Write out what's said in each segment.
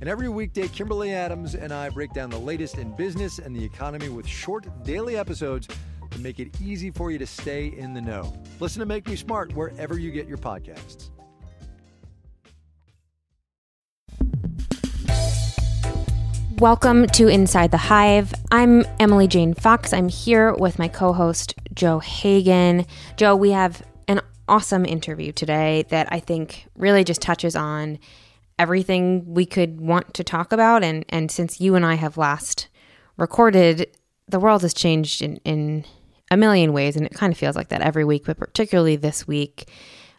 And every weekday, Kimberly Adams and I break down the latest in business and the economy with short daily episodes to make it easy for you to stay in the know. Listen to Make Me Smart wherever you get your podcasts. Welcome to Inside the Hive. I'm Emily Jane Fox. I'm here with my co host, Joe Hagan. Joe, we have an awesome interview today that I think really just touches on everything we could want to talk about. And, and since you and I have last recorded, the world has changed in, in a million ways, and it kind of feels like that every week, but particularly this week.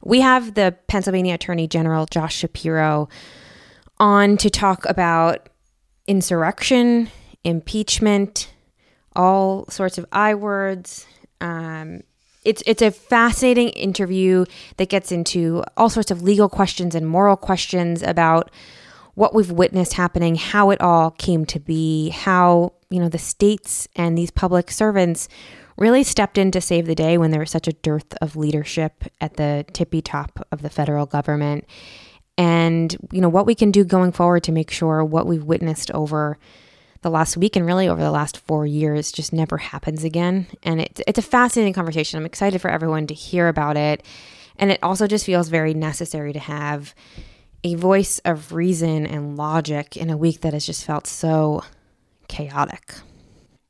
We have the Pennsylvania Attorney General, Josh Shapiro, on to talk about insurrection, impeachment, all sorts of I words. Um, it's it's a fascinating interview that gets into all sorts of legal questions and moral questions about what we've witnessed happening, how it all came to be, how you know the states and these public servants really stepped in to save the day when there was such a dearth of leadership at the tippy top of the federal government. And you know what we can do going forward to make sure what we've witnessed over the last week and really over the last four years just never happens again. And it's it's a fascinating conversation. I'm excited for everyone to hear about it, and it also just feels very necessary to have a voice of reason and logic in a week that has just felt so chaotic.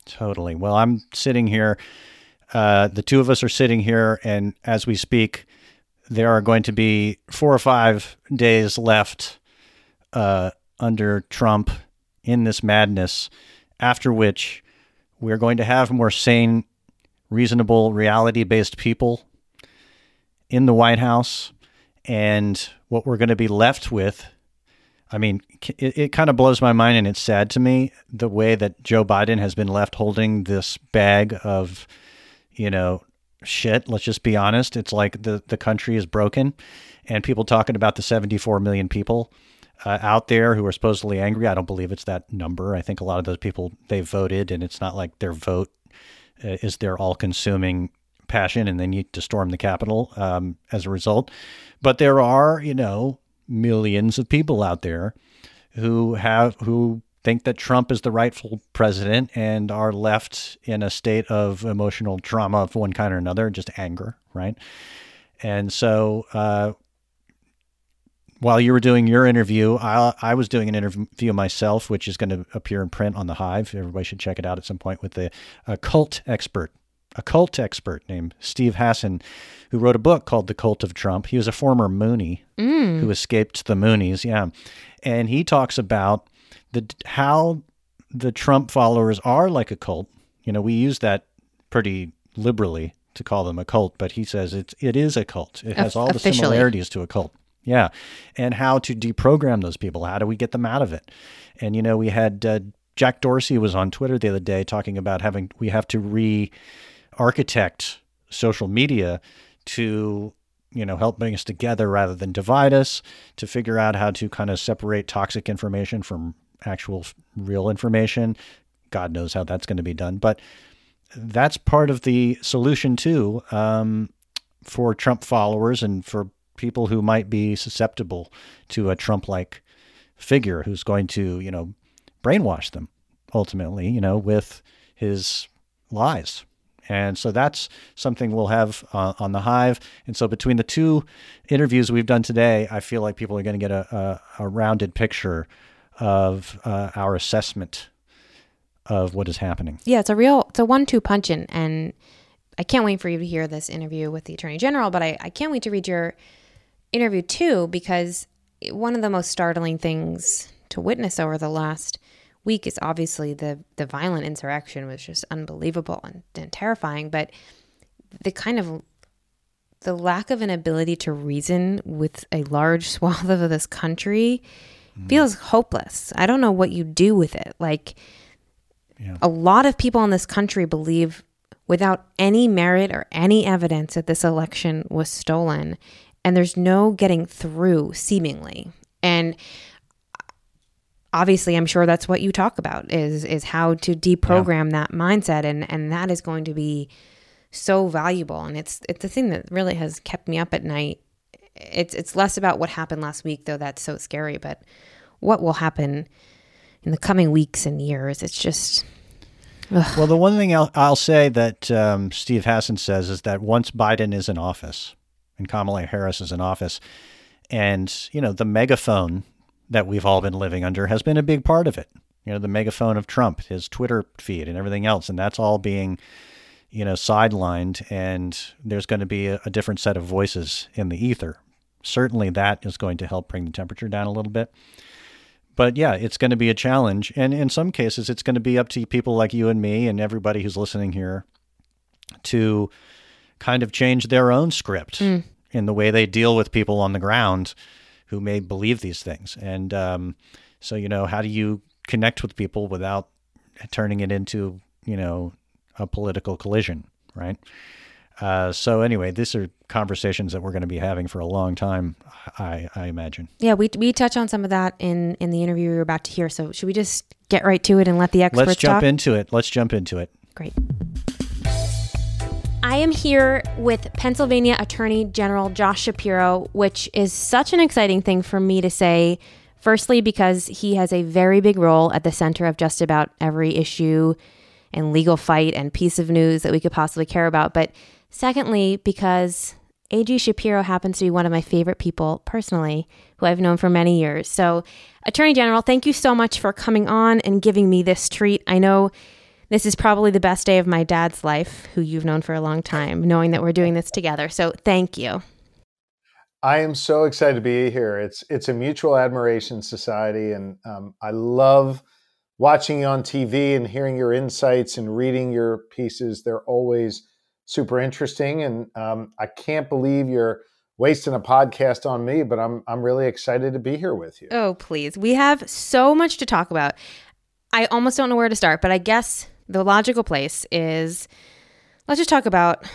Totally. Well, I'm sitting here. Uh, the two of us are sitting here, and as we speak, there are going to be four or five days left uh, under Trump in this madness, after which we're going to have more sane, reasonable, reality based people in the White House. And what we're going to be left with, I mean, it, it kind of blows my mind and it's sad to me the way that Joe Biden has been left holding this bag of, you know, shit. Let's just be honest. It's like the, the country is broken, and people talking about the 74 million people uh, out there who are supposedly angry. I don't believe it's that number. I think a lot of those people they voted, and it's not like their vote uh, is their all-consuming passion, and they need to storm the Capitol um, as a result. But there are, you know, millions of people out there who have who think that Trump is the rightful president and are left in a state of emotional trauma of one kind or another, just anger, right? And so, uh, while you were doing your interview, I, I was doing an interview myself, which is going to appear in print on the Hive. Everybody should check it out at some point with the a cult expert, a cult expert named Steve Hassan, who wrote a book called The Cult of Trump. He was a former Moonie Mm. who escaped the Moonies, yeah, and he talks about the how the Trump followers are like a cult. You know, we use that pretty liberally to call them a cult, but he says it's it is a cult. It has all the officially. similarities to a cult. Yeah, and how to deprogram those people? How do we get them out of it? And you know, we had uh, Jack Dorsey was on Twitter the other day talking about having we have to re-architect social media to you know help bring us together rather than divide us to figure out how to kind of separate toxic information from actual real information god knows how that's going to be done but that's part of the solution too um, for trump followers and for people who might be susceptible to a trump like figure who's going to you know brainwash them ultimately you know with his lies and so that's something we'll have uh, on the Hive. And so between the two interviews we've done today, I feel like people are going to get a, a, a rounded picture of uh, our assessment of what is happening. Yeah, it's a real, it's a one-two punch, and, and I can't wait for you to hear this interview with the Attorney General, but I, I can't wait to read your interview too, because one of the most startling things to witness over the last week is obviously the the violent insurrection was just unbelievable and, and terrifying, but the kind of the lack of an ability to reason with a large swath of this country mm. feels hopeless. I don't know what you do with it. Like yeah. a lot of people in this country believe without any merit or any evidence that this election was stolen and there's no getting through seemingly. And obviously I'm sure that's what you talk about is is how to deprogram yeah. that mindset and and that is going to be so valuable and it's it's the thing that really has kept me up at night. It's it's less about what happened last week though that's so scary, but what will happen in the coming weeks and years. It's just ugh. Well, the one thing I'll, I'll say that um, Steve Hassan says is that once Biden is in office and Kamala Harris is in office, and you know the megaphone that we've all been living under has been a big part of it. You know, the megaphone of Trump, his Twitter feed, and everything else, and that's all being, you know, sidelined. And there's going to be a, a different set of voices in the ether. Certainly, that is going to help bring the temperature down a little bit. But yeah, it's going to be a challenge, and in some cases, it's going to be up to people like you and me and everybody who's listening here to kind of change their own script mm. in the way they deal with people on the ground who may believe these things. And um, so, you know, how do you connect with people without turning it into, you know, a political collision, right? Uh, so anyway, these are conversations that we're going to be having for a long time, I, I imagine. Yeah, we, we touch on some of that in, in the interview are about to hear. So should we just get right to it and let the experts Let's jump talk? into it. Let's jump into it. Great. I am here with Pennsylvania Attorney General Josh Shapiro, which is such an exciting thing for me to say. Firstly, because he has a very big role at the center of just about every issue and legal fight and piece of news that we could possibly care about. But secondly, because AG Shapiro happens to be one of my favorite people personally, who I've known for many years. So, Attorney General, thank you so much for coming on and giving me this treat. I know this is probably the best day of my dad's life, who you've known for a long time, knowing that we're doing this together. So thank you. I am so excited to be here. It's it's a mutual admiration society, and um, I love watching you on TV and hearing your insights and reading your pieces. They're always super interesting, and um, I can't believe you're wasting a podcast on me. But I'm I'm really excited to be here with you. Oh, please! We have so much to talk about. I almost don't know where to start, but I guess the logical place is let's just talk about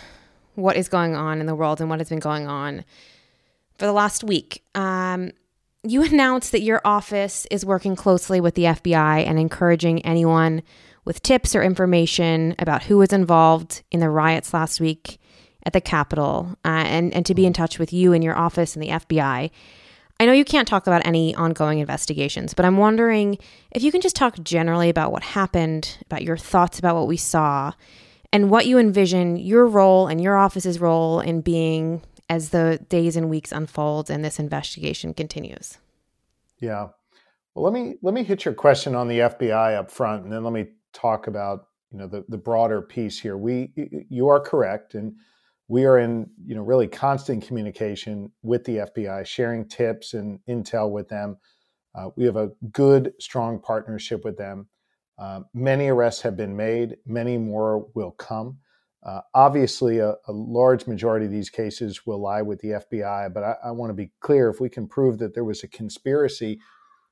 what is going on in the world and what has been going on for the last week. Um, you announced that your office is working closely with the FBI and encouraging anyone with tips or information about who was involved in the riots last week at the Capitol uh, and, and to be in touch with you and your office and the FBI. I know you can't talk about any ongoing investigations, but I'm wondering if you can just talk generally about what happened, about your thoughts about what we saw, and what you envision your role and your office's role in being as the days and weeks unfold and this investigation continues. Yeah. Well, let me let me hit your question on the FBI up front, and then let me talk about you know the the broader piece here. We you are correct, and we are in you know really constant communication with the FBI, sharing tips and intel with them. Uh, we have a good, strong partnership with them. Uh, many arrests have been made, many more will come. Uh, obviously, a, a, large majority of these cases will lie with the FBI, but I, I want to be clear if we can prove that there was a conspiracy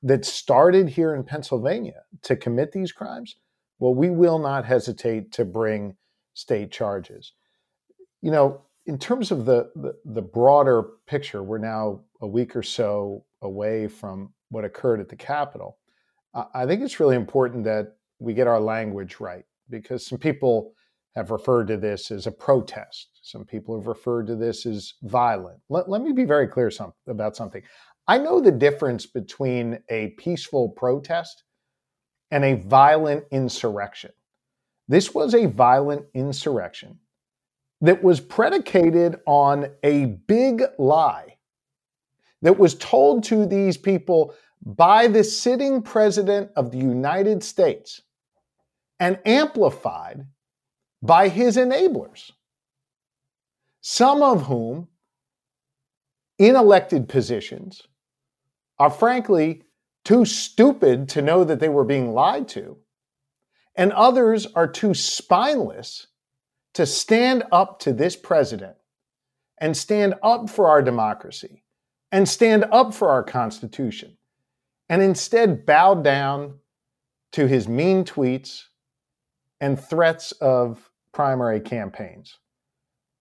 that started here in Pennsylvania to commit these crimes, well, we will not hesitate to bring state charges you know, in terms of the, the, the broader picture, we're now a week or so away from what occurred at the Capitol. I think it's really important that we get our language right because some people have referred to this as a protest. Some people have referred to this as violent. Let, let me be very clear some, about something. I know the difference between a peaceful protest and a violent insurrection. This was a violent insurrection that was predicated on a big lie that was told to these people by the sitting president of the United States and amplified by his enablers. some of whom in elected positions are frankly too stupid to know that they were being lied to, and others are too spineless to stand up to this president and stand up for our democracy and stand up for our Constitution, and instead bow down to his mean tweets and threats of primary campaigns.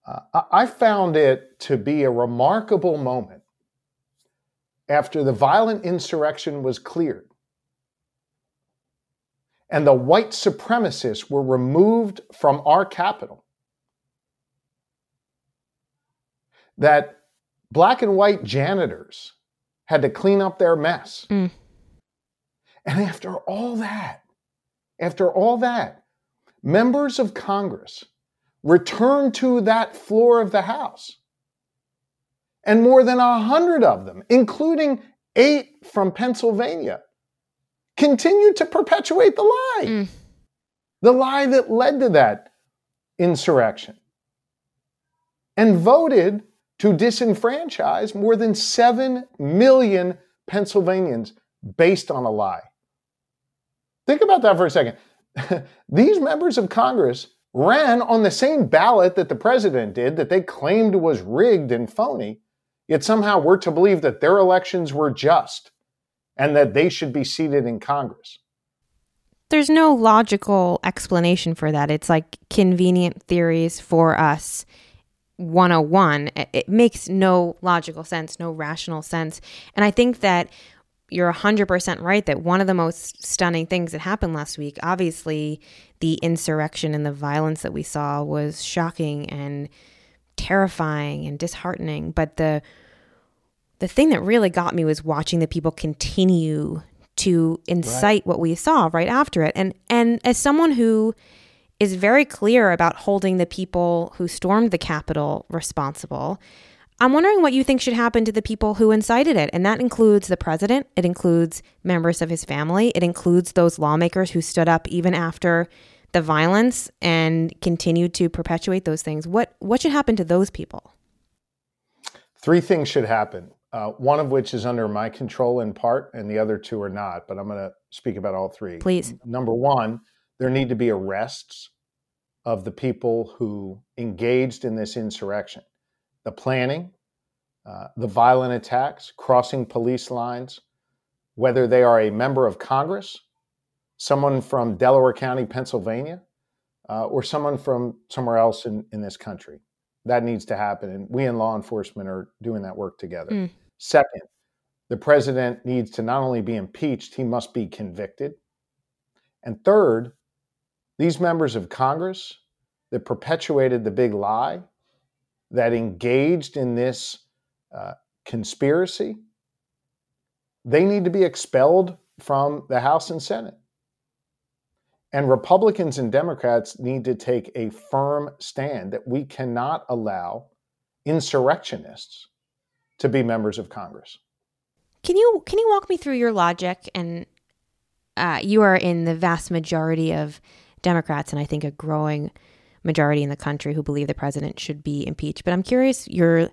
Uh, I found it to be a remarkable moment after the violent insurrection was cleared and the white supremacists were removed from our capital. That black and white janitors had to clean up their mess. Mm. And after all that, after all that, members of Congress returned to that floor of the House. And more than a hundred of them, including eight from Pennsylvania, continued to perpetuate the lie. Mm. The lie that led to that insurrection. And voted to disenfranchise more than 7 million Pennsylvanians based on a lie. Think about that for a second. These members of Congress ran on the same ballot that the president did, that they claimed was rigged and phony, yet somehow we're to believe that their elections were just and that they should be seated in Congress. There's no logical explanation for that. It's like convenient theories for us 101. It makes no logical sense, no rational sense. And I think that you're 100% right that one of the most stunning things that happened last week, obviously, the insurrection and the violence that we saw was shocking and terrifying and disheartening. But the the thing that really got me was watching the people continue to incite right. what we saw right after it. And and as someone who is very clear about holding the people who stormed the Capitol responsible, I'm wondering what you think should happen to the people who incited it. And that includes the president, it includes members of his family, it includes those lawmakers who stood up even after the violence and continued to perpetuate those things. What what should happen to those people? Three things should happen. Uh, one of which is under my control in part, and the other two are not. But I'm going to speak about all three. Please. Number one, there need to be arrests of the people who engaged in this insurrection the planning, uh, the violent attacks, crossing police lines, whether they are a member of Congress, someone from Delaware County, Pennsylvania, uh, or someone from somewhere else in, in this country. That needs to happen. And we in law enforcement are doing that work together. Mm. Second, the president needs to not only be impeached, he must be convicted. And third, these members of Congress that perpetuated the big lie that engaged in this uh, conspiracy, they need to be expelled from the House and Senate. And Republicans and Democrats need to take a firm stand that we cannot allow insurrectionists to be members of Congress. Can you can you walk me through your logic? And uh, you are in the vast majority of Democrats, and I think a growing majority in the country who believe the president should be impeached. But I'm curious your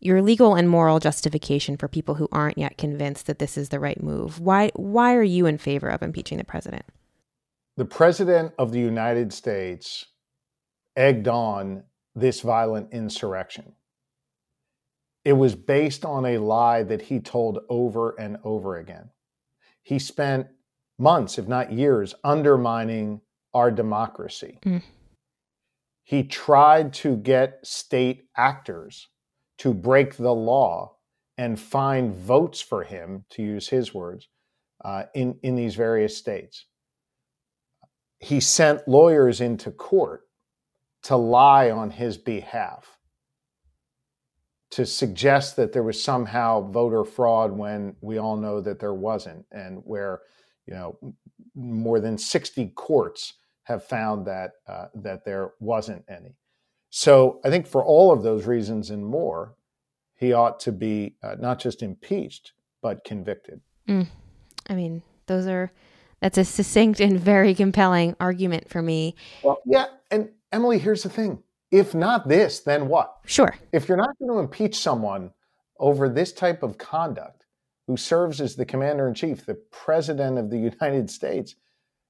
your legal and moral justification for people who aren't yet convinced that this is the right move. Why why are you in favor of impeaching the president? The president of the United States egged on this violent insurrection. It was based on a lie that he told over and over again. He spent months, if not years, undermining our democracy. Mm he tried to get state actors to break the law and find votes for him, to use his words, uh, in, in these various states. He sent lawyers into court to lie on his behalf, to suggest that there was somehow voter fraud when we all know that there wasn't, and where, you know, more than 60 courts have found that uh, that there wasn't any. So I think for all of those reasons and more, he ought to be uh, not just impeached but convicted. Mm. I mean, those are that's a succinct and very compelling argument for me. Well, yeah, and Emily, here's the thing: If not this, then what? Sure. If you're not going to impeach someone over this type of conduct, who serves as the commander in chief, the president of the United States,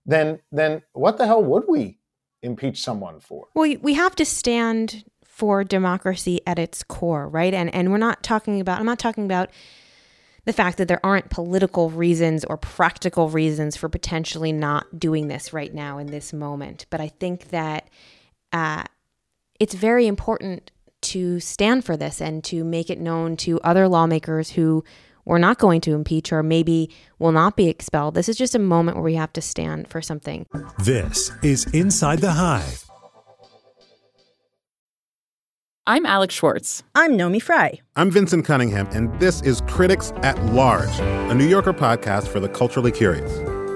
then then what the hell would we impeach someone for? Well, we have to stand for democracy at its core, right? And and we're not talking about I'm not talking about the fact that there aren't political reasons or practical reasons for potentially not doing this right now in this moment. But I think that uh, it's very important to stand for this and to make it known to other lawmakers who we're not going to impeach or maybe will not be expelled. This is just a moment where we have to stand for something. This is Inside the Hive. I'm Alex Schwartz. I'm Naomi Fry. I'm Vincent Cunningham, and this is Critics at Large, a New Yorker podcast for the culturally curious.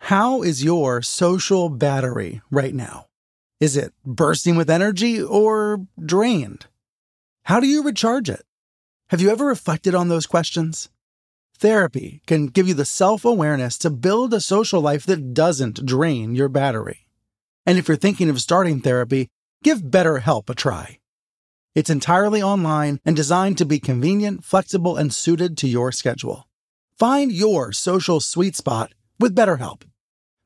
How is your social battery right now? Is it bursting with energy or drained? How do you recharge it? Have you ever reflected on those questions? Therapy can give you the self awareness to build a social life that doesn't drain your battery. And if you're thinking of starting therapy, give BetterHelp a try. It's entirely online and designed to be convenient, flexible, and suited to your schedule. Find your social sweet spot with BetterHelp.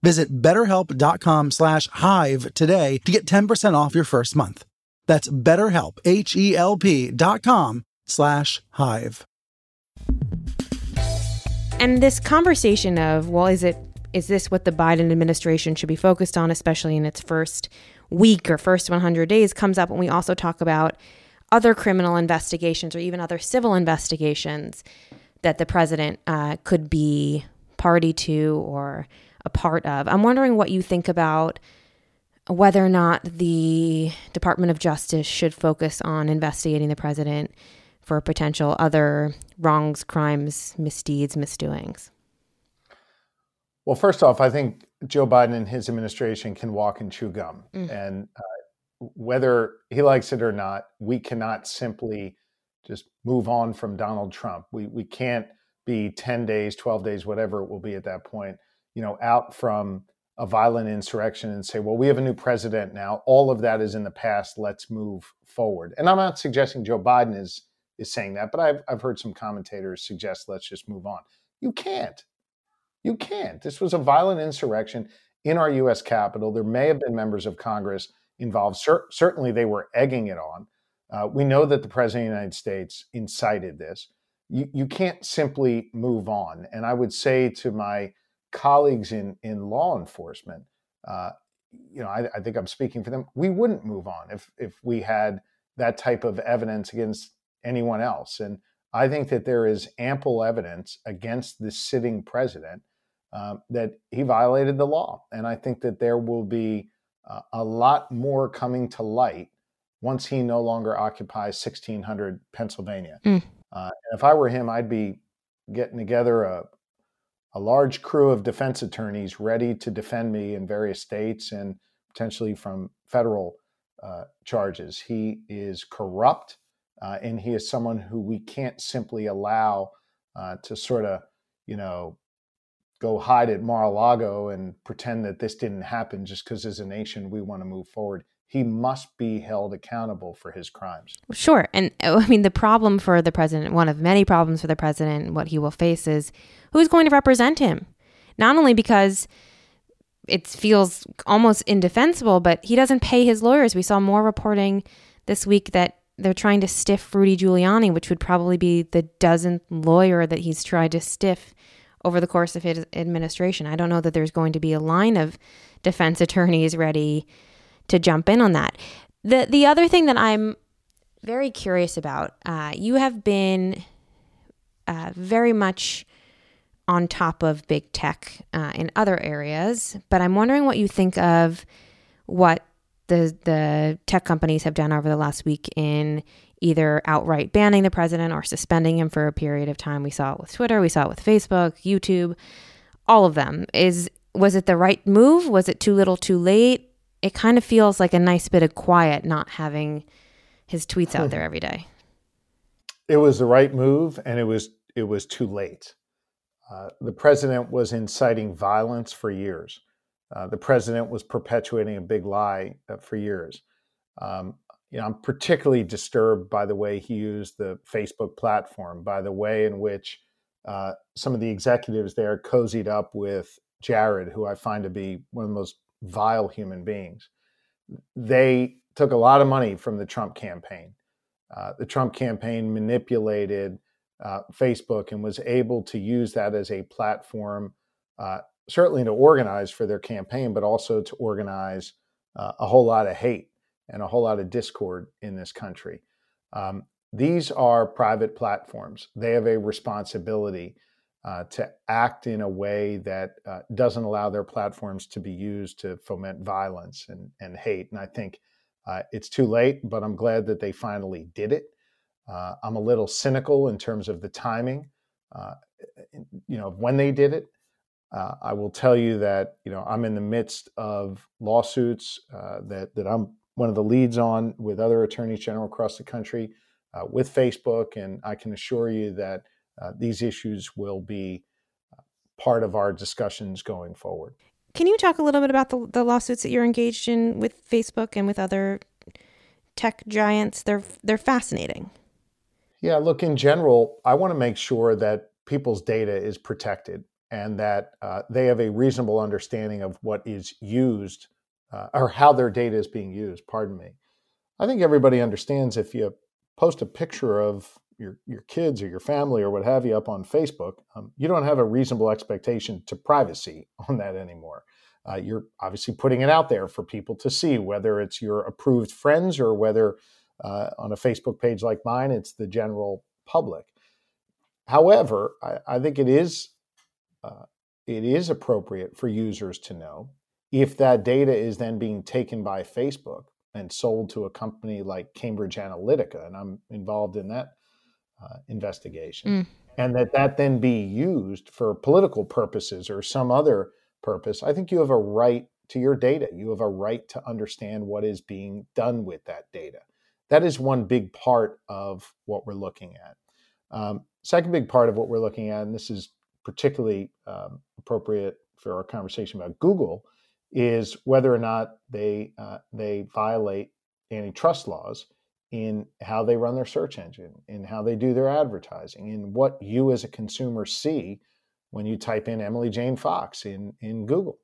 Visit betterhelp.com slash hive today to get 10% off your first month. That's betterhelp, H-E-L-P dot com slash hive. And this conversation of, well, is it is this what the Biden administration should be focused on, especially in its first week or first 100 days, comes up when we also talk about other criminal investigations or even other civil investigations that the president uh, could be party to or a part of. I'm wondering what you think about whether or not the Department of Justice should focus on investigating the president for potential other wrongs, crimes, misdeeds, misdoings. Well, first off, I think Joe Biden and his administration can walk and chew gum. Mm. And uh, whether he likes it or not, we cannot simply just move on from Donald Trump. We, we can't be 10 days, 12 days, whatever it will be at that point, you know, out from a violent insurrection and say, well, we have a new president now. All of that is in the past. Let's move forward. And I'm not suggesting Joe Biden is is saying that, but I've I've heard some commentators suggest let's just move on. You can't. You can't. This was a violent insurrection in our U.S. Capitol. There may have been members of Congress involved. Cer- certainly, they were egging it on. Uh, we know that the president of the United States incited this. You, you can't simply move on. And I would say to my colleagues in, in law enforcement, uh, you know, I, I think I'm speaking for them. We wouldn't move on if if we had that type of evidence against anyone else. And I think that there is ample evidence against the sitting president um, that he violated the law. And I think that there will be uh, a lot more coming to light once he no longer occupies 1600 Pennsylvania. Mm. Uh, and if I were him, I'd be getting together a, a large crew of defense attorneys ready to defend me in various states and potentially from federal uh, charges. He is corrupt, uh, and he is someone who we can't simply allow uh, to sort of, you know, go hide at Mar-a-Lago and pretend that this didn't happen just because as a nation we want to move forward. He must be held accountable for his crimes. Sure. And uh, I mean, the problem for the president, one of many problems for the president, what he will face is who's going to represent him? Not only because it feels almost indefensible, but he doesn't pay his lawyers. We saw more reporting this week that they're trying to stiff Rudy Giuliani, which would probably be the dozenth lawyer that he's tried to stiff over the course of his administration. I don't know that there's going to be a line of defense attorneys ready to jump in on that. The the other thing that I'm very curious about, uh, you have been uh, very much on top of big tech uh, in other areas, but I'm wondering what you think of what the the tech companies have done over the last week in either outright banning the president or suspending him for a period of time. We saw it with Twitter, we saw it with Facebook, YouTube, all of them. Is was it the right move? Was it too little, too late? It kind of feels like a nice bit of quiet not having his tweets out there every day. It was the right move, and it was it was too late. Uh, the president was inciting violence for years. Uh, the president was perpetuating a big lie uh, for years. Um, you know, I'm particularly disturbed by the way he used the Facebook platform, by the way in which uh, some of the executives there cozied up with Jared, who I find to be one of the most vile human beings. They took a lot of money from the Trump campaign. Uh, the Trump campaign manipulated uh, Facebook and was able to use that as a platform, uh, certainly to organize for their campaign, but also to organize uh, a whole lot of hate and a whole lot of discord in this country. Um, these are private platforms. They have a responsibility uh, to act in a way that uh, doesn't allow their platforms to be used to foment violence and, and hate. And I think uh, it's too late, but I'm glad that they finally did it. Uh, I'm a little cynical in terms of the timing, you know, when they did it. Uh, I will tell you that you know I'm in the midst of lawsuits uh, that that I'm one of the leads on with other attorneys general across the country uh, with Facebook, and I can assure you that these issues will be part of our discussions going forward. Can you talk a little bit about the, the lawsuits that you're engaged in with Facebook and with other tech giants? They're they're fascinating. Yeah, look, in general, I want to make sure that people's data is protected and that uh, they have a reasonable understanding of what is used uh, or how their data is being used. Pardon me. I think everybody understands if you post a picture of your, your kids or your family or what have you up on Facebook, um, you don't have a reasonable expectation to privacy on that anymore. Uh, you're obviously putting it out there for people to see, whether it's your approved friends or whether uh, on a Facebook page like mine, it's the general public. However, I, I think it is uh, it is appropriate for users to know if that data is then being taken by Facebook and sold to a company like Cambridge Analytica, and I'm involved in that uh, investigation, mm. and that that then be used for political purposes or some other purpose. I think you have a right to your data. You have a right to understand what is being done with that data. That is one big part of what we're looking at. Um, second big part of what we're looking at, and this is particularly um, appropriate for our conversation about Google, is whether or not they uh, they violate antitrust laws in how they run their search engine, in how they do their advertising, in what you as a consumer see when you type in Emily Jane Fox in in Google.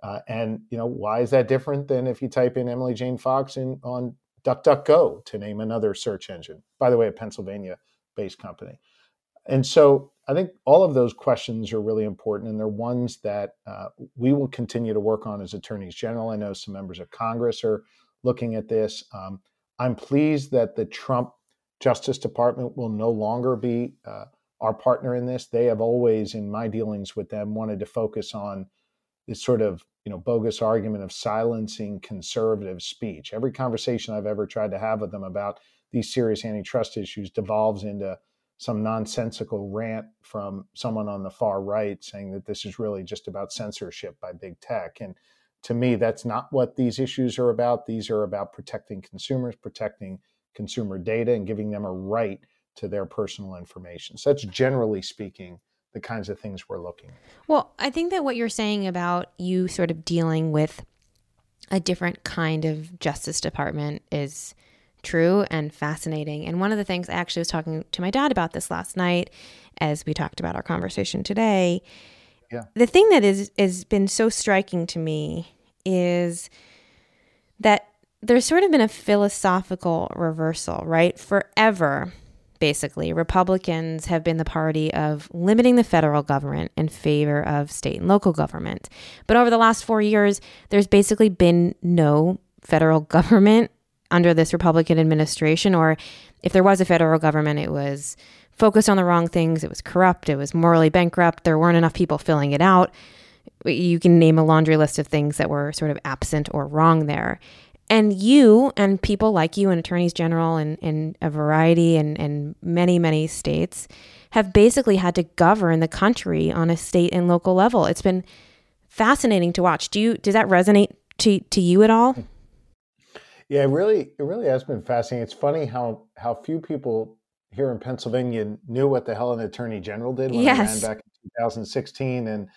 Uh, and you know why is that different than if you type in Emily Jane Fox in on DuckDuckGo, to name another search engine, by the way, a Pennsylvania based company. And so I think all of those questions are really important, and they're ones that uh, we will continue to work on as attorneys general. I know some members of Congress are looking at this. Um, I'm pleased that the Trump Justice Department will no longer be uh, our partner in this. They have always, in my dealings with them, wanted to focus on this sort of you know bogus argument of silencing conservative speech. Every conversation I've ever tried to have with them about these serious antitrust issues devolves into some nonsensical rant from someone on the far right saying that this is really just about censorship by big tech. And to me, that's not what these issues are about. These are about protecting consumers, protecting consumer data, and giving them a right to their personal information. So that's generally speaking the kinds of things we're looking at. Well, I think that what you're saying about you sort of dealing with a different kind of Justice Department is true and fascinating. And one of the things I actually was talking to my dad about this last night as we talked about our conversation today. Yeah. The thing that is has been so striking to me is that there's sort of been a philosophical reversal, right? Forever, basically, Republicans have been the party of limiting the federal government in favor of state and local government. But over the last four years, there's basically been no federal government under this Republican administration, or if there was a federal government, it was focused on the wrong things, it was corrupt, it was morally bankrupt, there weren't enough people filling it out. You can name a laundry list of things that were sort of absent or wrong there. And you and people like you and attorneys general in, in a variety and, and many, many states have basically had to govern the country on a state and local level. It's been fascinating to watch. Do you does that resonate to, to you at all? Yeah, it really it really has been fascinating. It's funny how how few people here in Pennsylvania knew what the hell an attorney general did when yes. I ran back in 2016, and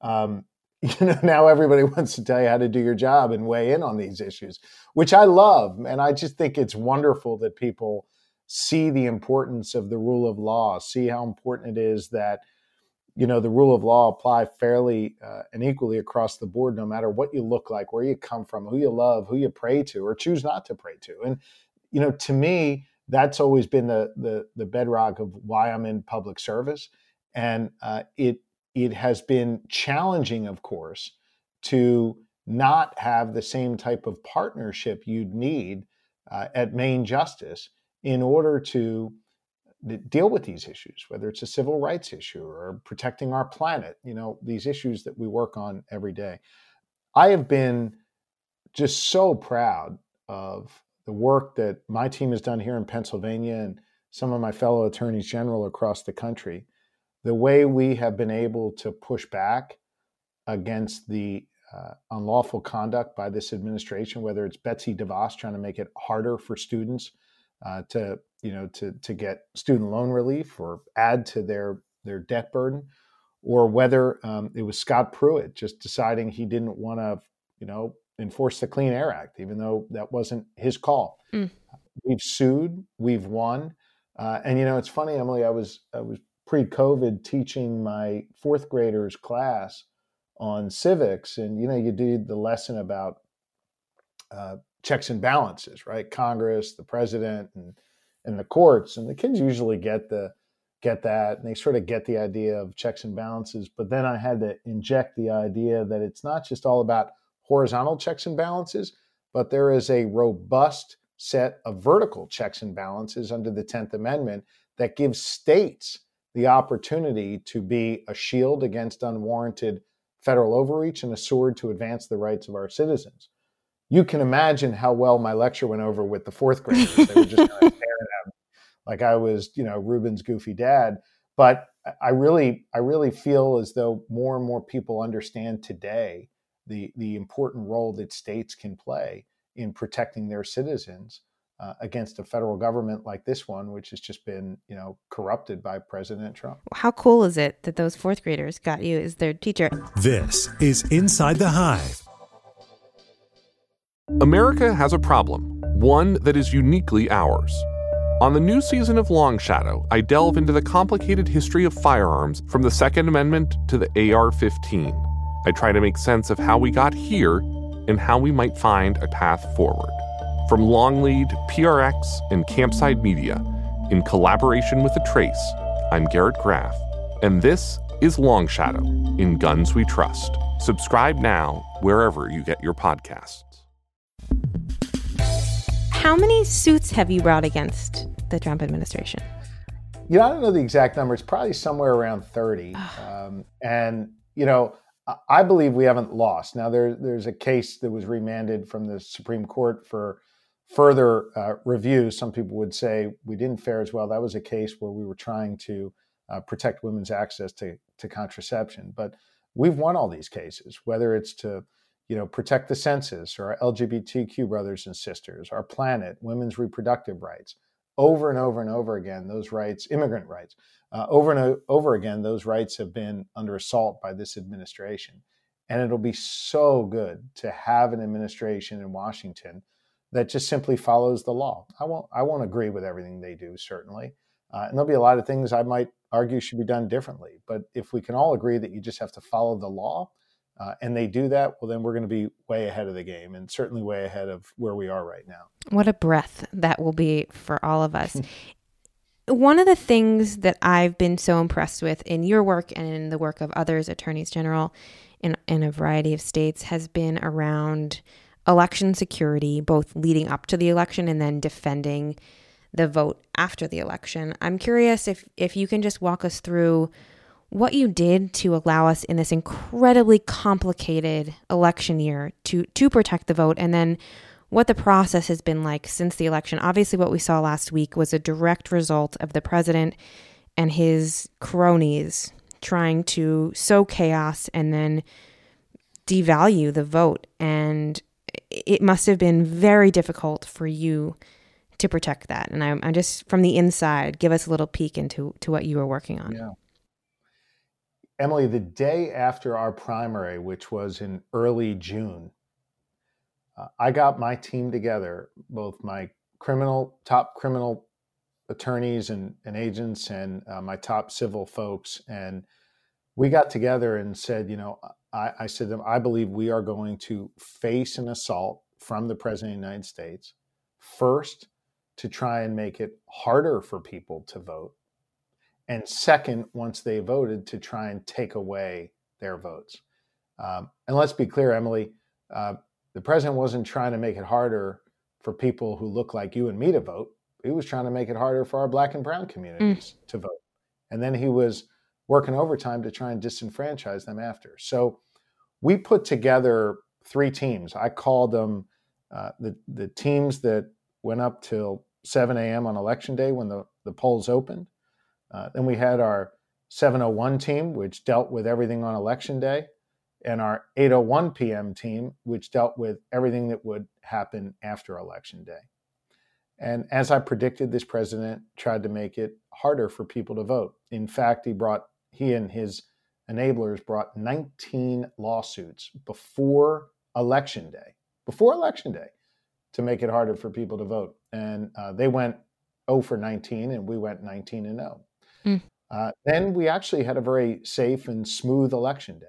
um, you know now everybody wants to tell you how to do your job and weigh in on these issues, which I love, and I just think it's wonderful that people see the importance of the rule of law, see how important it is that you know the rule of law apply fairly uh, and equally across the board no matter what you look like where you come from who you love who you pray to or choose not to pray to. And you know to me that's always been the the, the bedrock of why i'm in public service. And uh, it it has been challenging of course to not have the same type of partnership you'd need uh, at main justice in order to deal with these issues, whether it's a civil rights issue or protecting our planet, you know, these issues that we work on every day. I have been just so proud of the work that my team has done here in Pennsylvania and some of my fellow attorneys general across the country. The way we have been able to push back against the uh, unlawful conduct by this administration, whether it's Betsy DeVos trying to make it harder for students uh, to you know to to get student loan relief or add to their their debt burden, or whether um, it was Scott Pruitt just deciding he didn't want to you know enforce the Clean Air Act, even though that wasn't his call. Mm. We've sued, we've won, uh, and you know it's funny, Emily. I was I was pre-COVID teaching my fourth graders class on civics, and you know you do the lesson about uh, checks and balances, right? Congress, the president, and and the courts, and the kids usually get the get that, and they sort of get the idea of checks and balances. But then I had to inject the idea that it's not just all about horizontal checks and balances, but there is a robust set of vertical checks and balances under the 10th Amendment that gives states the opportunity to be a shield against unwarranted federal overreach and a sword to advance the rights of our citizens you can imagine how well my lecture went over with the fourth graders. They were just kind of staring at me like I was, you know, Reuben's goofy dad. But I really, I really feel as though more and more people understand today the the important role that states can play in protecting their citizens uh, against a federal government like this one, which has just been, you know, corrupted by President Trump. How cool is it that those fourth graders got you as their teacher? This is Inside the Hive America has a problem, one that is uniquely ours. On the new season of Long Shadow, I delve into the complicated history of firearms from the Second Amendment to the AR 15. I try to make sense of how we got here and how we might find a path forward. From Longlead, PRX, and Campside Media, in collaboration with The Trace, I'm Garrett Graff, and this is Long Shadow in Guns We Trust. Subscribe now wherever you get your podcasts. How many suits have you brought against the Trump administration? You know, I don't know the exact number. It's probably somewhere around 30. um, and, you know, I believe we haven't lost. Now, there, there's a case that was remanded from the Supreme Court for further uh, review. Some people would say we didn't fare as well. That was a case where we were trying to uh, protect women's access to, to contraception. But we've won all these cases, whether it's to you know, protect the census or our LGBTQ brothers and sisters, our planet, women's reproductive rights. Over and over and over again, those rights, immigrant rights, uh, over and over again, those rights have been under assault by this administration. And it'll be so good to have an administration in Washington that just simply follows the law. I won't, I won't agree with everything they do, certainly. Uh, and there'll be a lot of things I might argue should be done differently. But if we can all agree that you just have to follow the law, uh, and they do that, well, then we're going to be way ahead of the game and certainly way ahead of where we are right now. What a breath that will be for all of us. One of the things that I've been so impressed with in your work and in the work of others, attorneys general in, in a variety of states, has been around election security, both leading up to the election and then defending the vote after the election. I'm curious if, if you can just walk us through what you did to allow us in this incredibly complicated election year to to protect the vote and then what the process has been like since the election. Obviously what we saw last week was a direct result of the president and his cronies trying to sow chaos and then devalue the vote and it must have been very difficult for you to protect that and I'm, I'm just from the inside give us a little peek into to what you were working on yeah Emily, the day after our primary, which was in early June, uh, I got my team together, both my criminal, top criminal attorneys and, and agents, and uh, my top civil folks. And we got together and said, you know, I, I said to them, I believe we are going to face an assault from the President of the United States, first to try and make it harder for people to vote and second, once they voted, to try and take away their votes. Um, and let's be clear, Emily, uh, the president wasn't trying to make it harder for people who look like you and me to vote. He was trying to make it harder for our black and brown communities mm. to vote. And then he was working overtime to try and disenfranchise them after. So we put together three teams. I called them uh, the, the teams that went up till 7 a.m. on election day when the, the polls opened. Uh, then we had our 701 team, which dealt with everything on election day, and our 801 p.m. team, which dealt with everything that would happen after election day. And as I predicted, this president tried to make it harder for people to vote. In fact, he brought he and his enablers brought 19 lawsuits before election day, before election day, to make it harder for people to vote. And uh, they went 0 for 19, and we went 19 and 0. Mm. Uh, then we actually had a very safe and smooth election day.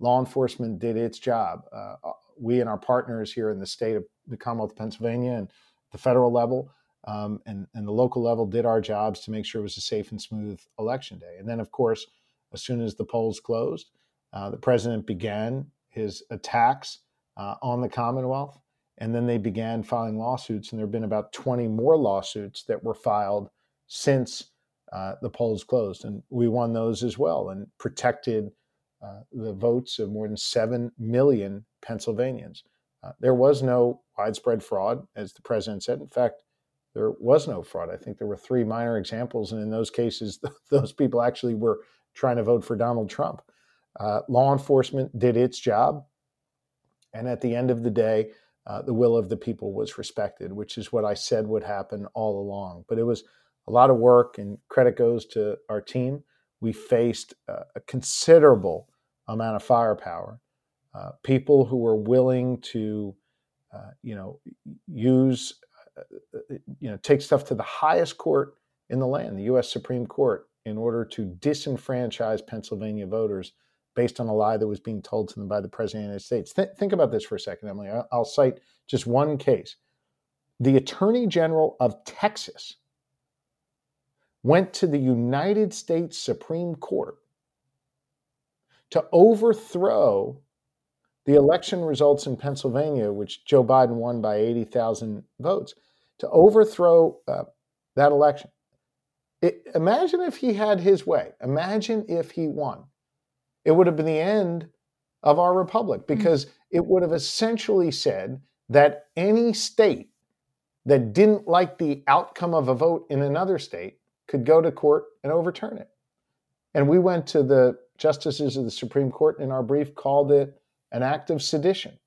Law enforcement did its job. Uh, uh, we and our partners here in the state of the Commonwealth of Pennsylvania and the federal level um, and, and the local level did our jobs to make sure it was a safe and smooth election day. And then, of course, as soon as the polls closed, uh, the president began his attacks uh, on the Commonwealth. And then they began filing lawsuits, and there have been about 20 more lawsuits that were filed since uh, the polls closed. And we won those as well and protected uh, the votes of more than 7 million Pennsylvanians. Uh, there was no widespread fraud, as the president said. In fact, there was no fraud. I think there were three minor examples, and in those cases, those people actually were trying to vote for Donald Trump. Uh, law enforcement did its job, and at the end of the day, uh, the will of the people was respected, which is what I said would happen all along. But it was a lot of work, and credit goes to our team. We faced uh, a considerable amount of firepower. Uh, people who were willing to, uh, you know, use, uh, uh, you know, take stuff to the highest court in the land, the U.S. Supreme Court, in order to disenfranchise Pennsylvania voters based on a lie that was being told to them by the President of the United States. Th- think about this for a second, Emily. I'll cite just one case. The Attorney General of Texas went to the United States Supreme Court to overthrow the election results in Pennsylvania, which Joe Biden won by 80,000 votes, to overthrow uh, that election. It, imagine if he had his way. Imagine if he won. It would have been the end of our republic hmm. because mm-hmm. it would have essentially said that any state that didn't like the outcome of a vote in another state could go to court and overturn it. And we went to the justices of the Supreme Court in our brief, called it an act of sedition.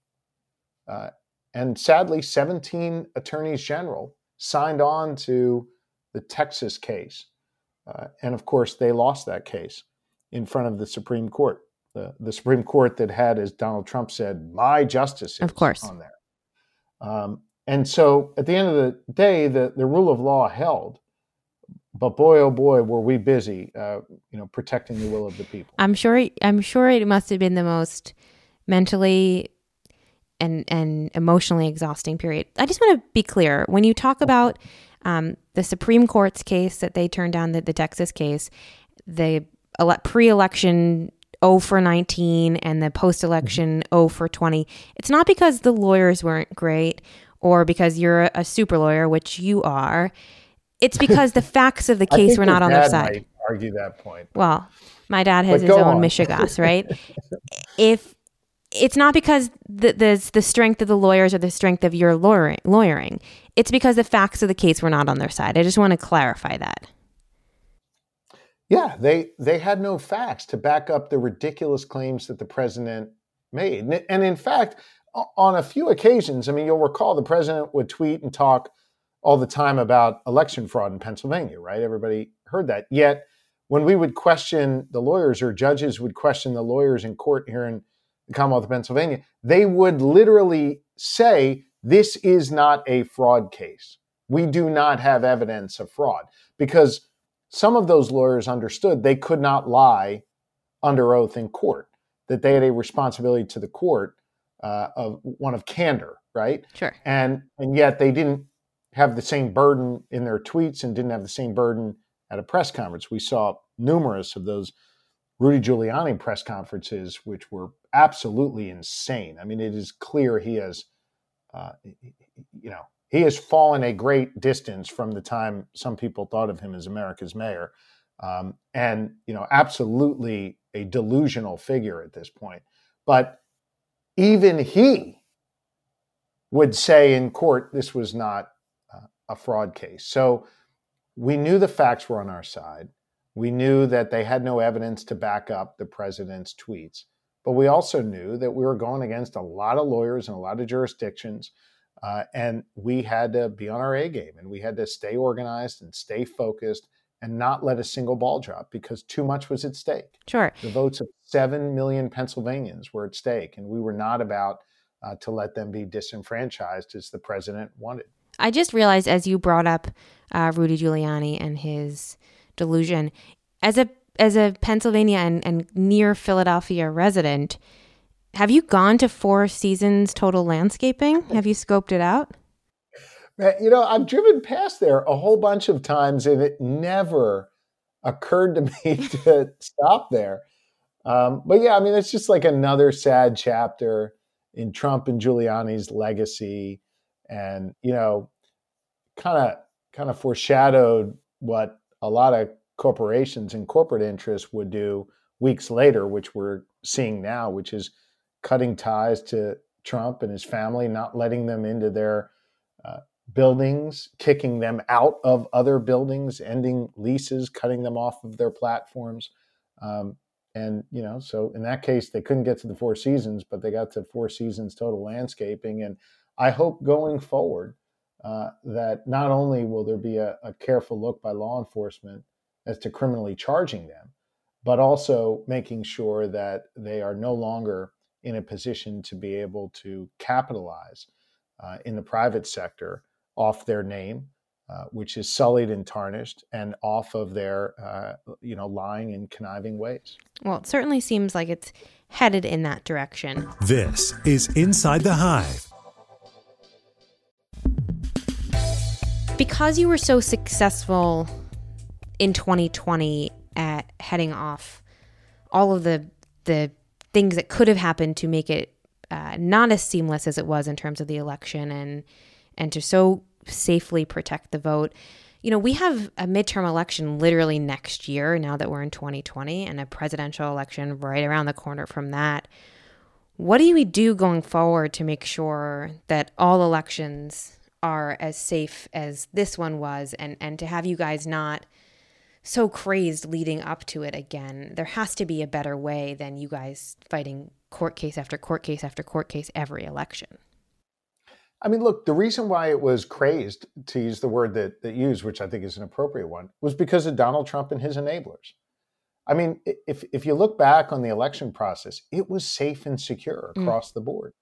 Uh, and sadly, 17 attorneys general signed on to the Texas case. Uh, and of course, they lost that case in front of the Supreme Court. The, the Supreme Court that had, as Donald Trump said, my justices of course. on there. Um, and so at the end of the day, the, the rule of law held but boy, oh boy, were we busy, uh, you know, protecting the will of the people. I'm sure. I'm sure it must have been the most mentally and and emotionally exhausting period. I just want to be clear when you talk about um, the Supreme Court's case that they turned down, the, the Texas case, the ele- pre-election 0 for 19 and the post-election 0 for 20. It's not because the lawyers weren't great or because you're a, a super lawyer, which you are. It's because the facts of the case were not on their side. argue that point. Well, my dad has his own Michigas, right? if it's not because the, the the strength of the lawyers or the strength of your lawyering. It's because the facts of the case were not on their side. I just want to clarify that. Yeah, they they had no facts to back up the ridiculous claims that the president made. And in fact, on a few occasions, I mean, you'll recall the president would tweet and talk all the time about election fraud in Pennsylvania, right? Everybody heard that. Yet, when we would question the lawyers or judges would question the lawyers in court here in the Commonwealth of Pennsylvania, they would literally say, This is not a fraud case. We do not have evidence of fraud. Because some of those lawyers understood they could not lie under oath in court, that they had a responsibility to the court uh, of one of candor, right? Sure. And and yet they didn't have the same burden in their tweets and didn't have the same burden at a press conference. We saw numerous of those Rudy Giuliani press conferences, which were absolutely insane. I mean, it is clear he has, uh, you know, he has fallen a great distance from the time some people thought of him as America's mayor, um, and you know, absolutely a delusional figure at this point. But even he would say in court this was not uh, a fraud case. So we knew the facts were on our side. We knew that they had no evidence to back up the president's tweets. But we also knew that we were going against a lot of lawyers and a lot of jurisdictions. Uh, and we had to be on our A game and we had to stay organized and stay focused and not let a single ball drop because too much was at stake. Sure. The votes of 7 million Pennsylvanians were at stake, and we were not about uh, to let them be disenfranchised as the president wanted. I just realized as you brought up uh, Rudy Giuliani and his delusion, as a as a Pennsylvania and, and near Philadelphia resident, have you gone to Four Seasons Total Landscaping? Have you scoped it out? You know, I've driven past there a whole bunch of times, and it never occurred to me to stop there. Um, but yeah, I mean, it's just like another sad chapter in Trump and Giuliani's legacy, and you know, kind of kind of foreshadowed what a lot of corporations and corporate interests would do weeks later, which we're seeing now, which is cutting ties to Trump and his family, not letting them into their uh, buildings, kicking them out of other buildings, ending leases, cutting them off of their platforms. Um, and, you know, so in that case, they couldn't get to the Four Seasons, but they got to Four Seasons Total Landscaping. And I hope going forward uh, that not only will there be a, a careful look by law enforcement as to criminally charging them, but also making sure that they are no longer in a position to be able to capitalize uh, in the private sector off their name, uh, which is sullied and tarnished, and off of their, uh, you know, lying and conniving ways. Well, it certainly seems like it's headed in that direction. This is Inside the Hive. Because you were so successful in 2020 at heading off all of the the things that could have happened to make it uh, not as seamless as it was in terms of the election and and to so safely protect the vote. You know, we have a midterm election literally next year now that we're in 2020 and a presidential election right around the corner from that. What do we do going forward to make sure that all elections are as safe as this one was and and to have you guys not so crazed leading up to it again. There has to be a better way than you guys fighting court case after court case after court case every election. I mean, look, the reason why it was crazed, to use the word that, that used, which I think is an appropriate one, was because of Donald Trump and his enablers. I mean, if, if you look back on the election process, it was safe and secure mm. across mm. the board.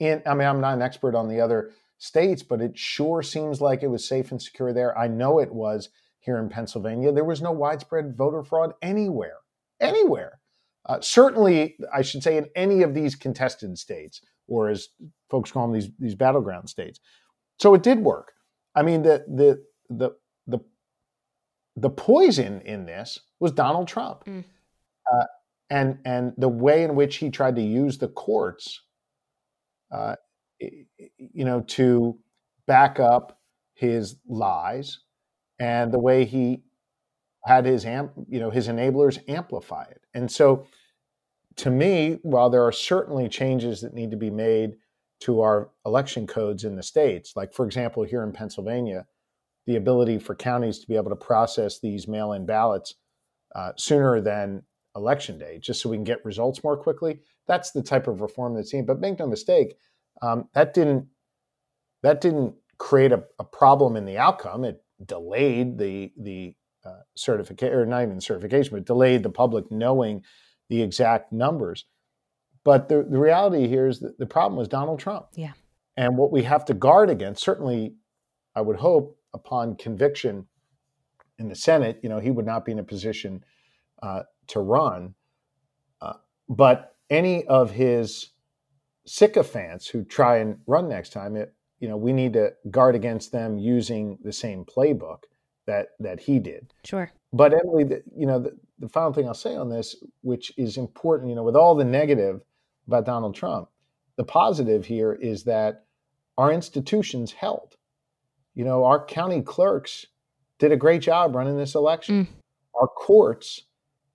And I mean, I'm not an expert on the other states, but it sure seems like it was safe and secure there. I know it was here in Pennsylvania. There was no widespread voter fraud anywhere, anywhere. Uh, certainly, I should say, in any of these contested states, or as folks call them, these these battleground states. So it did work. I mean, the the the the the poison in this was Donald Trump, mm. uh, and and the way in which he tried to use the courts, uh, you know, to back up his lies, and the way he had his amp, you know, his enablers amplify it. And so, to me, while there are certainly changes that need to be made to our election codes in the states, like for example, here in Pennsylvania, the ability for counties to be able to process these mail-in ballots uh, sooner than election day, just so we can get results more quickly. That's the type of reform that's seen. But make no mistake, um, that didn't that didn't create a, a, problem in the outcome. It delayed the the uh, certification, or not even certification, but delayed the public knowing the exact numbers. But the, the reality here is that the problem was Donald Trump. Yeah. And what we have to guard against, certainly, I would hope, upon conviction in the Senate, you know, he would not be in a position uh, to run. Uh, but any of his sycophants who try and run next time, it, you know, we need to guard against them using the same playbook that that he did. Sure. But Emily, the, you know, the, the final thing I'll say on this, which is important, you know, with all the negative about Donald Trump, the positive here is that our institutions held. You know, our county clerks did a great job running this election. Mm. Our courts,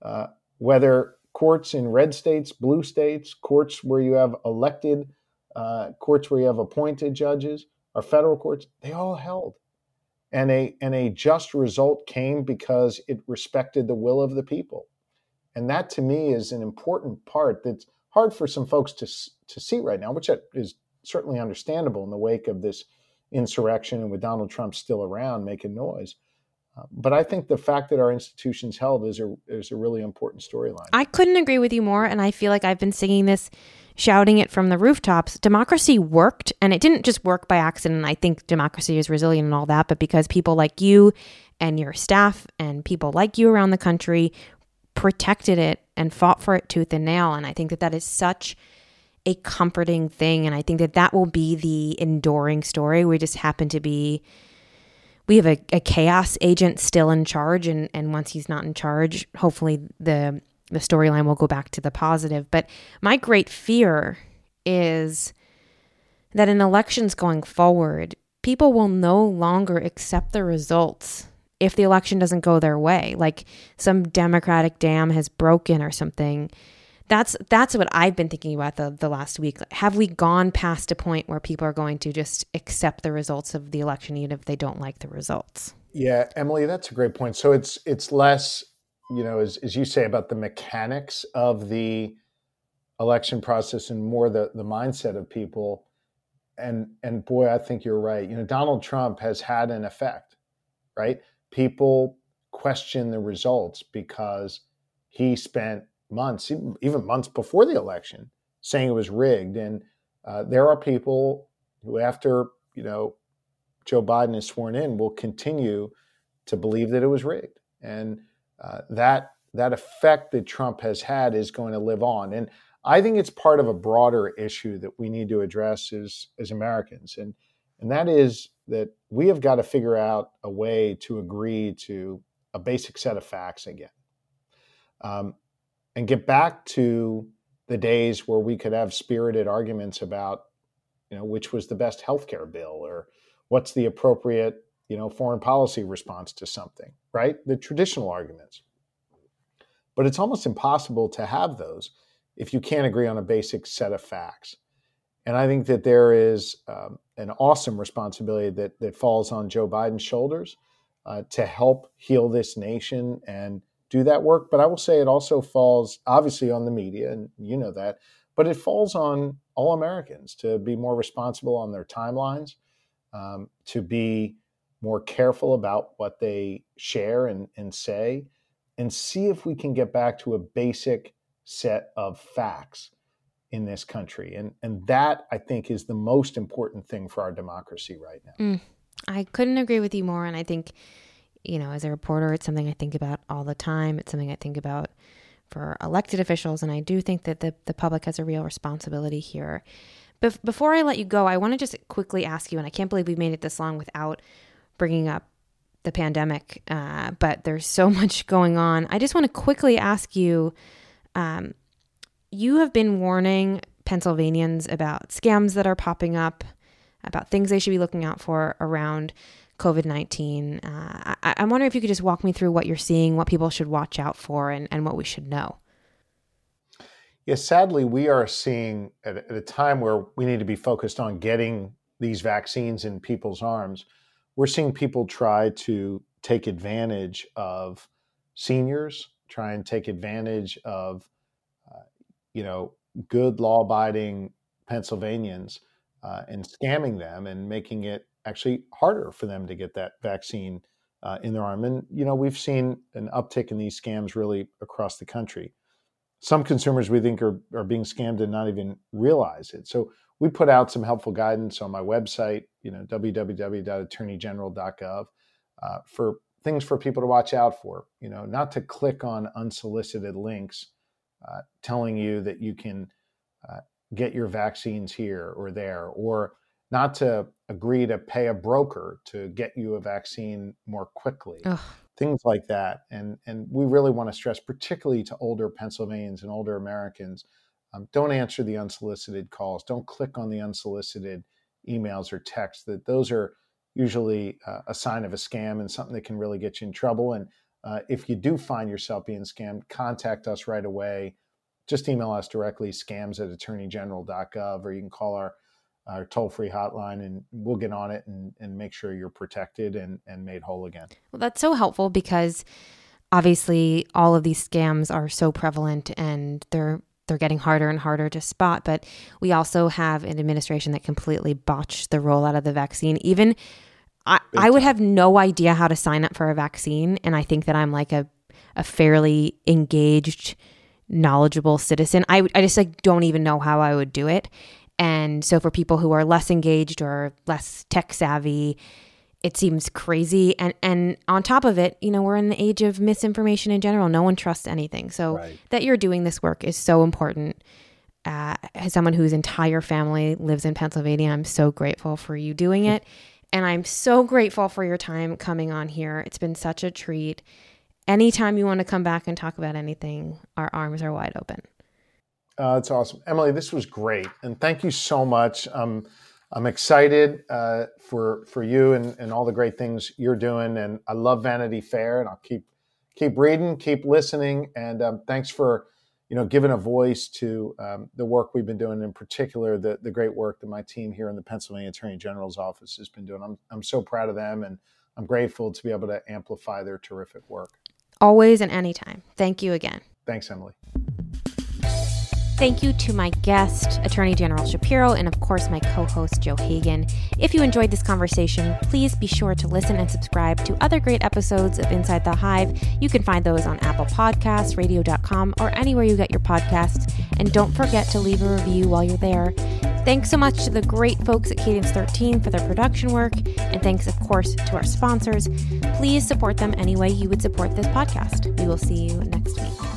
uh, whether courts in red states, blue states, courts where you have elected, uh, courts where you have appointed judges, our federal courts, they all held. And a and a just result came because it respected the will of the people. And that to me is an important part that's hard for some folks to to see right now which is certainly understandable in the wake of this insurrection and with Donald Trump still around making noise but I think the fact that our institutions held is a is a really important storyline. I couldn't agree with you more, and I feel like I've been singing this shouting it from the rooftops. Democracy worked, and it didn't just work by accident. I think democracy is resilient and all that, but because people like you and your staff and people like you around the country protected it and fought for it tooth and nail. And I think that that is such a comforting thing. And I think that that will be the enduring story. We just happen to be, we have a, a chaos agent still in charge. And, and once he's not in charge, hopefully the the storyline will go back to the positive. But my great fear is that in elections going forward, people will no longer accept the results if the election doesn't go their way, like some democratic dam has broken or something. That's that's what I've been thinking about the, the last week. Have we gone past a point where people are going to just accept the results of the election even if they don't like the results? Yeah, Emily, that's a great point. So it's it's less you know, as, as you say about the mechanics of the election process and more the, the mindset of people. And and boy, I think you're right. You know, Donald Trump has had an effect, right? People question the results because he spent months, even months before the election, saying it was rigged. And uh, there are people who, after you know Joe Biden is sworn in, will continue to believe that it was rigged. And uh, that that effect that Trump has had is going to live on. And I think it's part of a broader issue that we need to address as as Americans, and and that is that we have got to figure out a way to agree to a basic set of facts again, um, and get back to the days where we could have spirited arguments about, you know, which was the best healthcare bill or what's the appropriate you know, foreign policy response to something, right? The traditional arguments. But it's almost impossible to have those if you can't agree on a basic set of facts. And I think that there is um, an awesome responsibility that, that falls on Joe Biden's shoulders uh, to help heal this nation and do that work. But I will say it also falls obviously on the media, and you know that, but it falls on all Americans to be more responsible on their timelines, um, to be more careful about what they share and, and say, and see if we can get back to a basic set of facts in this country. And, and that, I think, is the most important thing for our democracy right now. Mm, I couldn't agree with you more. And I think, you know, as a reporter, it's something I think about all the time. It's something I think about for elected officials, and I do think that the, the public has a real responsibility here. Bef- before I let you go, I want to just quickly ask you, and I can't believe we've made it this long without bringing up the pandemic, uh, but there's so much going on. I just want to quickly ask you um, you have been warning Pennsylvanians about scams that are popping up, about things they should be looking out for around COVID 19. Uh, I'm wondering if you could just walk me through what you're seeing, what people should watch out for, and, and what we should know. Yes, sadly, we are seeing at, at a time where we need to be focused on getting these vaccines in people's arms. We're seeing people try to take advantage of seniors, try and take advantage of, uh, you know, good law-abiding Pennsylvanians uh, and scamming them and making it actually harder for them to get that vaccine uh, in their arm. And you know, we've seen an uptick in these scams really across the country some consumers we think are, are being scammed and not even realize it. So we put out some helpful guidance on my website, you know, www.attorneygeneral.gov, uh, for things for people to watch out for. You know, not to click on unsolicited links uh, telling you that you can uh, get your vaccines here or there, or not to agree to pay a broker to get you a vaccine more quickly. Ugh. Things like that, and and we really want to stress, particularly to older Pennsylvanians and older Americans, um, don't answer the unsolicited calls. Don't click on the unsolicited emails or texts. That those are usually uh, a sign of a scam and something that can really get you in trouble. And uh, if you do find yourself being scammed, contact us right away. Just email us directly, scams at attorneygeneral.gov, or you can call our our toll free hotline and we'll get on it and, and make sure you're protected and, and made whole again. Well, that's so helpful because obviously all of these scams are so prevalent and they're they're getting harder and harder to spot. But we also have an administration that completely botched the rollout of the vaccine. Even I, I would have no idea how to sign up for a vaccine. And I think that I'm like a, a fairly engaged, knowledgeable citizen. I, I just like don't even know how I would do it. And so for people who are less engaged or less tech savvy, it seems crazy. And and on top of it, you know, we're in the age of misinformation in general. No one trusts anything. So Right. that you're doing this work is so important. Uh, as someone whose entire family lives in Pennsylvania, I'm so grateful for you doing it. And I'm so grateful for your time coming on here. It's been such a treat. Anytime you want to come back and talk about anything, our arms are wide open. Uh, that's awesome, Emily. This was great, and thank you so much. Um, I'm excited uh, for for you and, and all the great things you're doing, and I love Vanity Fair, and I'll keep keep reading, keep listening, and um, thanks for you know giving a voice to um, the work we've been doing, in particular the the great work that my team here in the Pennsylvania Attorney General's office has been doing. I'm I'm so proud of them, and I'm grateful to be able to amplify their terrific work. Always and anytime. Thank you again. Thanks, Emily. Thank you to my guest, Attorney General Shapiro, and of course, my co host, Joe Hagan. If you enjoyed this conversation, please be sure to listen and subscribe to other great episodes of Inside the Hive. You can find those on Apple Podcasts, radio.com, or anywhere you get your podcasts. And don't forget to leave a review while you're there. Thanks so much to the great folks at Cadence 13 for their production work. And thanks, of course, to our sponsors. Please support them any way you would support this podcast. We will see you next week.